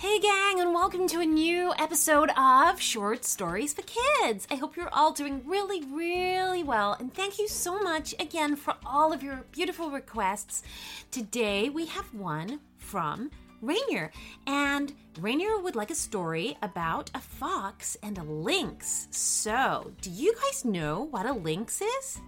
Hey, gang, and welcome to a new episode of Short Stories for Kids. I hope you're all doing really, really well, and thank you so much again for all of your beautiful requests. Today we have one from Rainier, and Rainier would like a story about a fox and a lynx. So, do you guys know what a lynx is?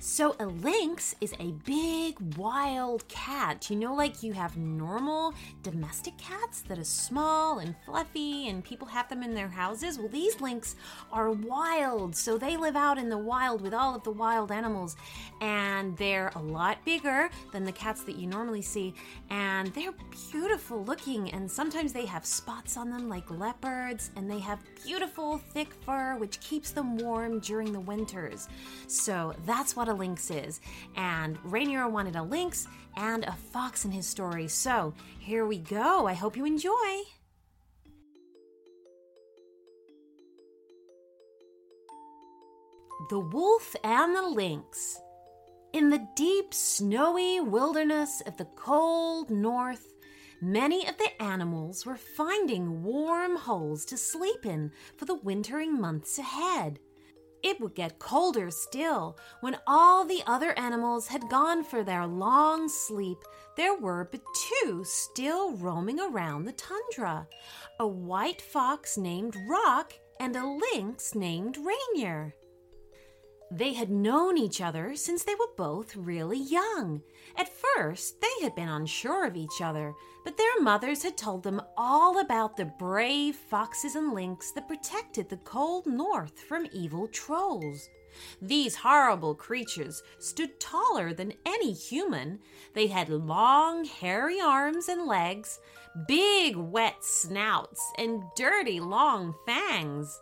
So, a lynx is a big wild cat. You know, like you have normal domestic cats that are small and fluffy, and people have them in their houses. Well, these lynx are wild, so they live out in the wild with all of the wild animals, and they're a lot bigger than the cats that you normally see, and they're beautiful looking, and sometimes they have spots on them like leopards, and they have beautiful thick fur which keeps them warm during the winters. So, that's what a lynx is. And Rainier wanted a lynx and a fox in his story. So here we go. I hope you enjoy. The Wolf and the Lynx. In the deep, snowy wilderness of the cold north, many of the animals were finding warm holes to sleep in for the wintering months ahead. It would get colder still. When all the other animals had gone for their long sleep, there were but two still roaming around the tundra a white fox named Rock and a lynx named Rainier. They had known each other since they were both really young. At first, they had been unsure of each other, but their mothers had told them all about the brave foxes and lynx that protected the cold north from evil trolls. These horrible creatures stood taller than any human. They had long, hairy arms and legs, big, wet snouts, and dirty, long fangs.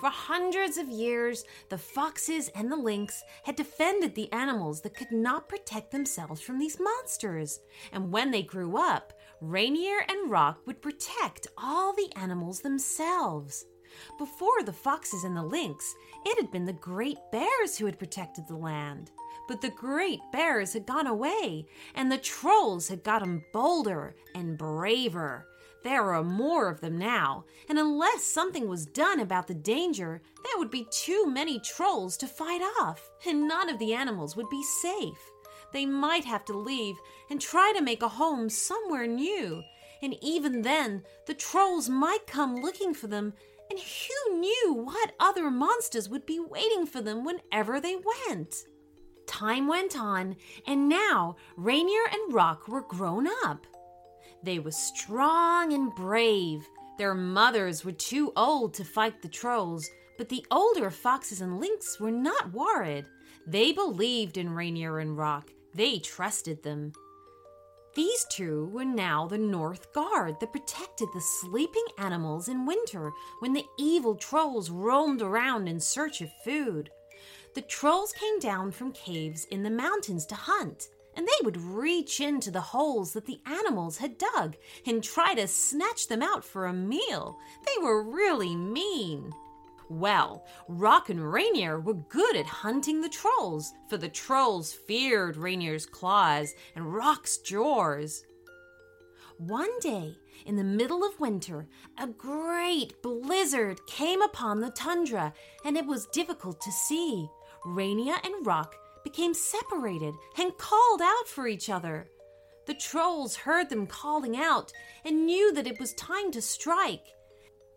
For hundreds of years, the foxes and the lynx had defended the animals that could not protect themselves from these monsters. And when they grew up, Rainier and Rock would protect all the animals themselves. Before the foxes and the lynx, it had been the great bears who had protected the land. But the great bears had gone away, and the trolls had gotten bolder and braver. There are more of them now, and unless something was done about the danger, there would be too many trolls to fight off, and none of the animals would be safe. They might have to leave and try to make a home somewhere new, and even then, the trolls might come looking for them, and who knew what other monsters would be waiting for them whenever they went? Time went on, and now Rainier and Rock were grown up. They were strong and brave. Their mothers were too old to fight the trolls, but the older foxes and lynx were not worried. They believed in Rainier and Rock. They trusted them. These two were now the North Guard that protected the sleeping animals in winter when the evil trolls roamed around in search of food. The trolls came down from caves in the mountains to hunt and they would reach into the holes that the animals had dug and try to snatch them out for a meal. They were really mean. Well, Rock and Rainier were good at hunting the trolls, for the trolls feared Rainier's claws and Rock's jaws. One day, in the middle of winter, a great blizzard came upon the tundra, and it was difficult to see. Rainier and Rock became separated and called out for each other. The trolls heard them calling out and knew that it was time to strike.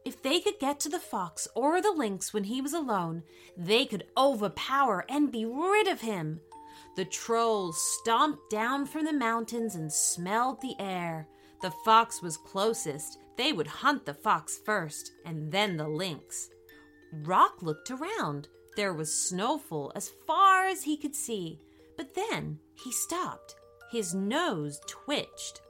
If they could get to the fox or the lynx when he was alone, they could overpower and be rid of him. The trolls stomped down from the mountains and smelled the air. The fox was closest. They would hunt the fox first, and then the lynx. Rock looked around. There was snowfall as far as he could see, but then he stopped. His nose twitched.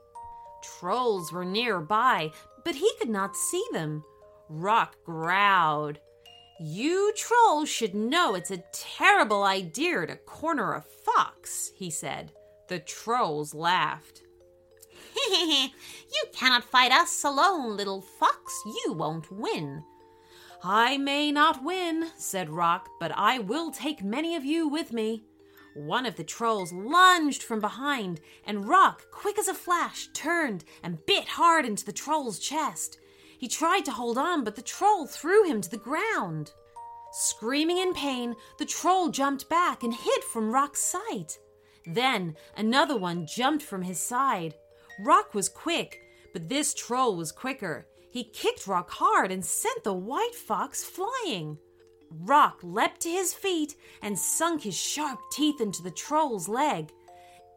Trolls were nearby, but he could not see them. Rock growled. You trolls should know it's a terrible idea to corner a fox, he said. The trolls laughed. you cannot fight us alone, little fox. You won't win. I may not win, said Rock, but I will take many of you with me. One of the trolls lunged from behind, and Rock, quick as a flash, turned and bit hard into the troll's chest. He tried to hold on, but the troll threw him to the ground. Screaming in pain, the troll jumped back and hid from Rock's sight. Then another one jumped from his side. Rock was quick, but this troll was quicker. He kicked Rock hard and sent the white fox flying. Rock leapt to his feet and sunk his sharp teeth into the troll's leg.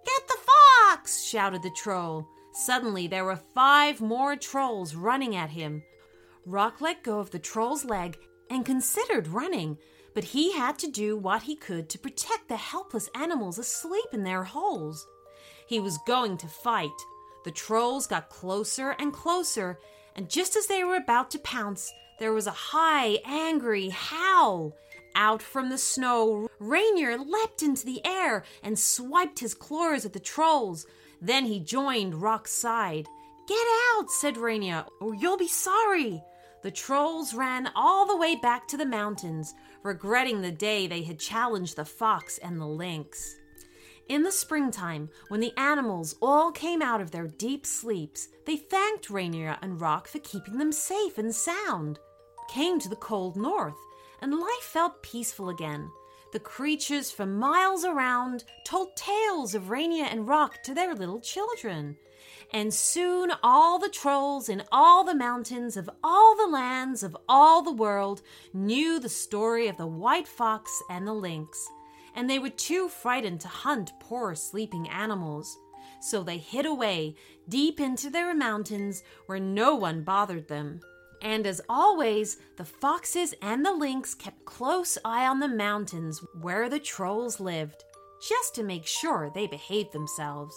Get the fox! shouted the troll. Suddenly there were five more trolls running at him. Rock let go of the troll's leg and considered running, but he had to do what he could to protect the helpless animals asleep in their holes. He was going to fight. The trolls got closer and closer, and just as they were about to pounce, there was a high, angry howl. Out from the snow, Rainier leapt into the air and swiped his claws at the trolls. Then he joined Rock's side. Get out, said Rainier, or you'll be sorry. The trolls ran all the way back to the mountains, regretting the day they had challenged the fox and the lynx. In the springtime, when the animals all came out of their deep sleeps, they thanked Rainier and Rock for keeping them safe and sound came to the cold north, and life felt peaceful again. The creatures for miles around told tales of Rainier and Rock to their little children. And soon all the trolls in all the mountains of all the lands of all the world knew the story of the white fox and the lynx. And they were too frightened to hunt poor sleeping animals. So they hid away deep into their mountains where no one bothered them. And as always, the foxes and the lynx kept close eye on the mountains where the trolls lived, just to make sure they behaved themselves.